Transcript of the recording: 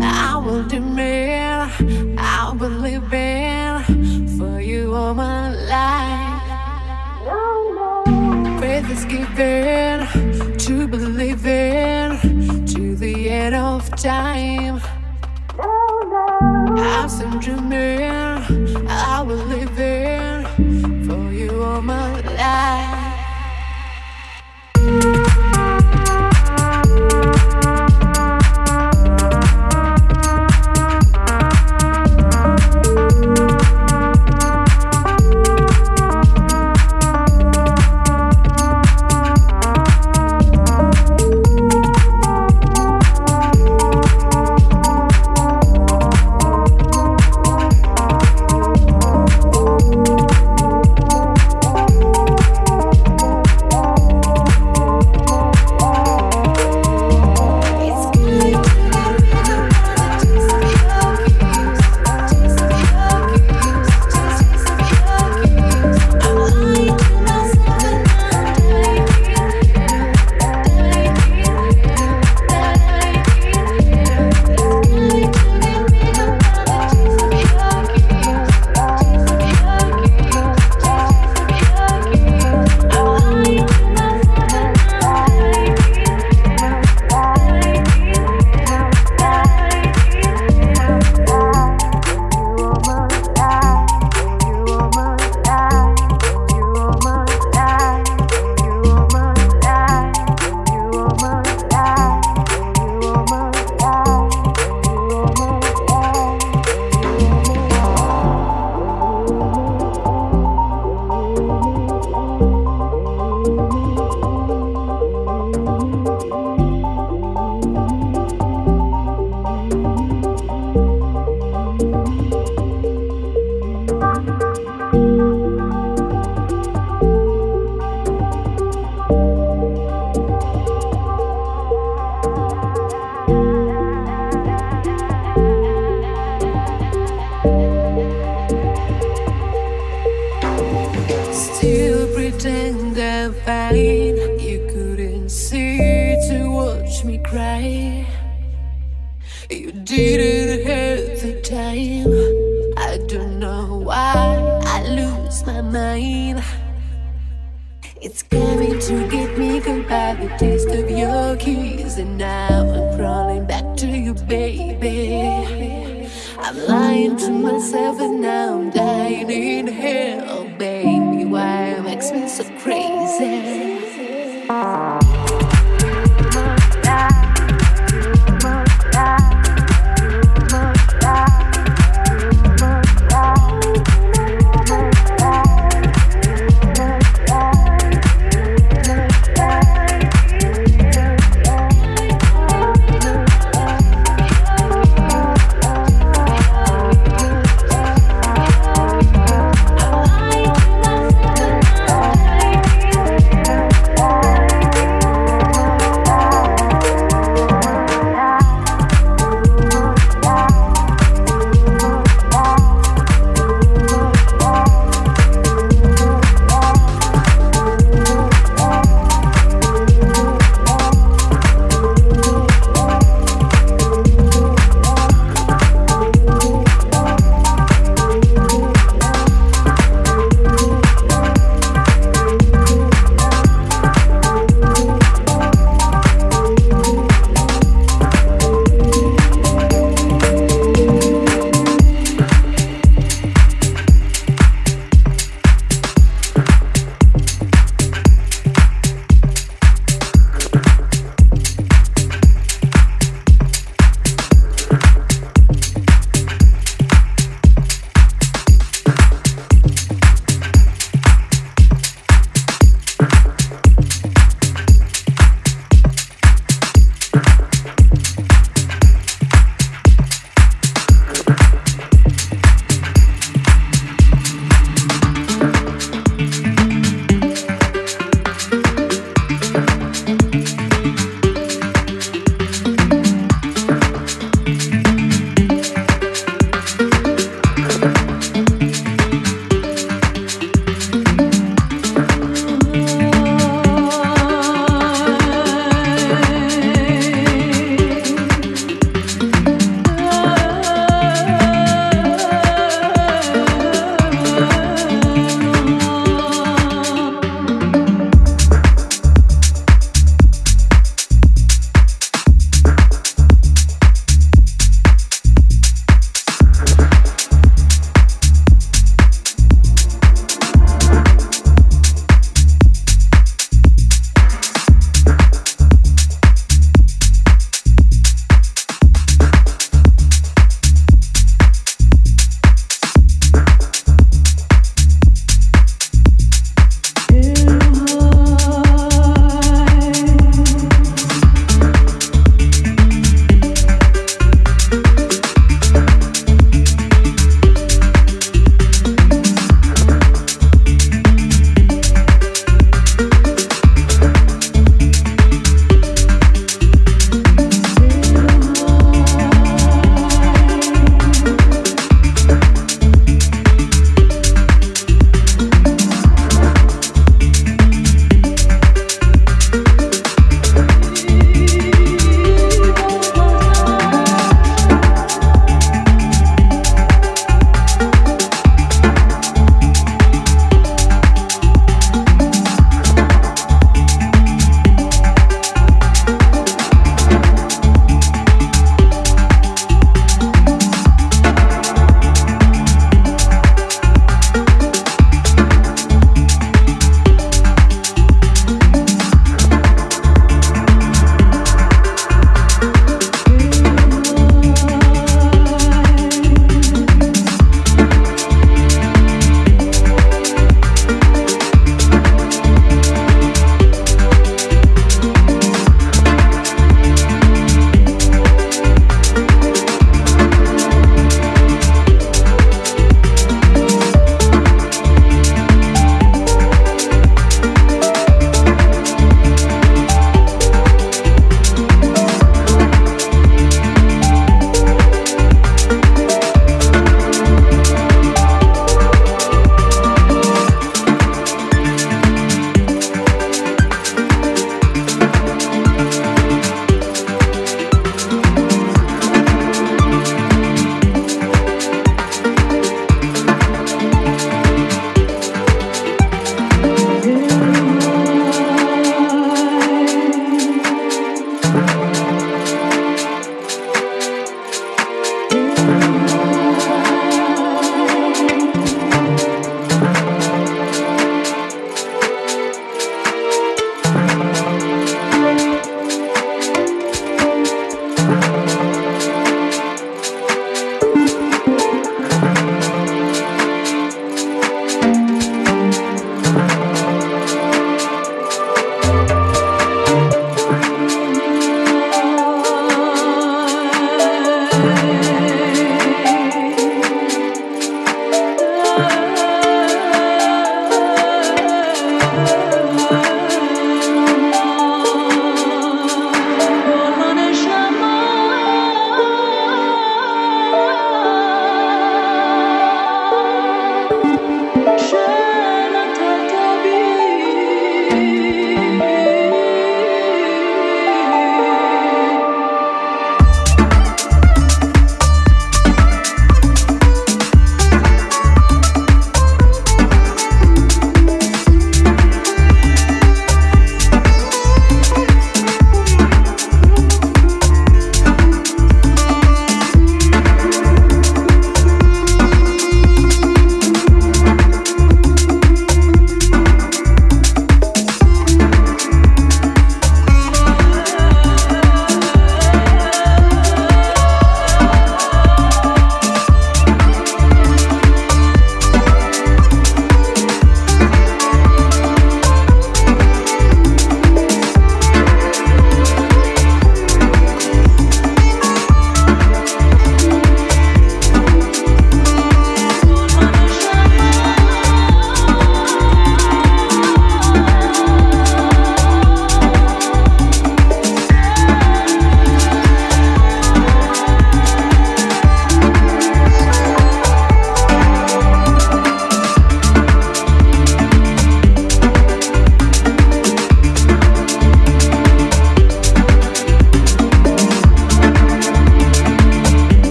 I will demand, I will live in for you all my life. Faith is given to believe in to the end of time. I'm some dreaming, I will live in for you all my life.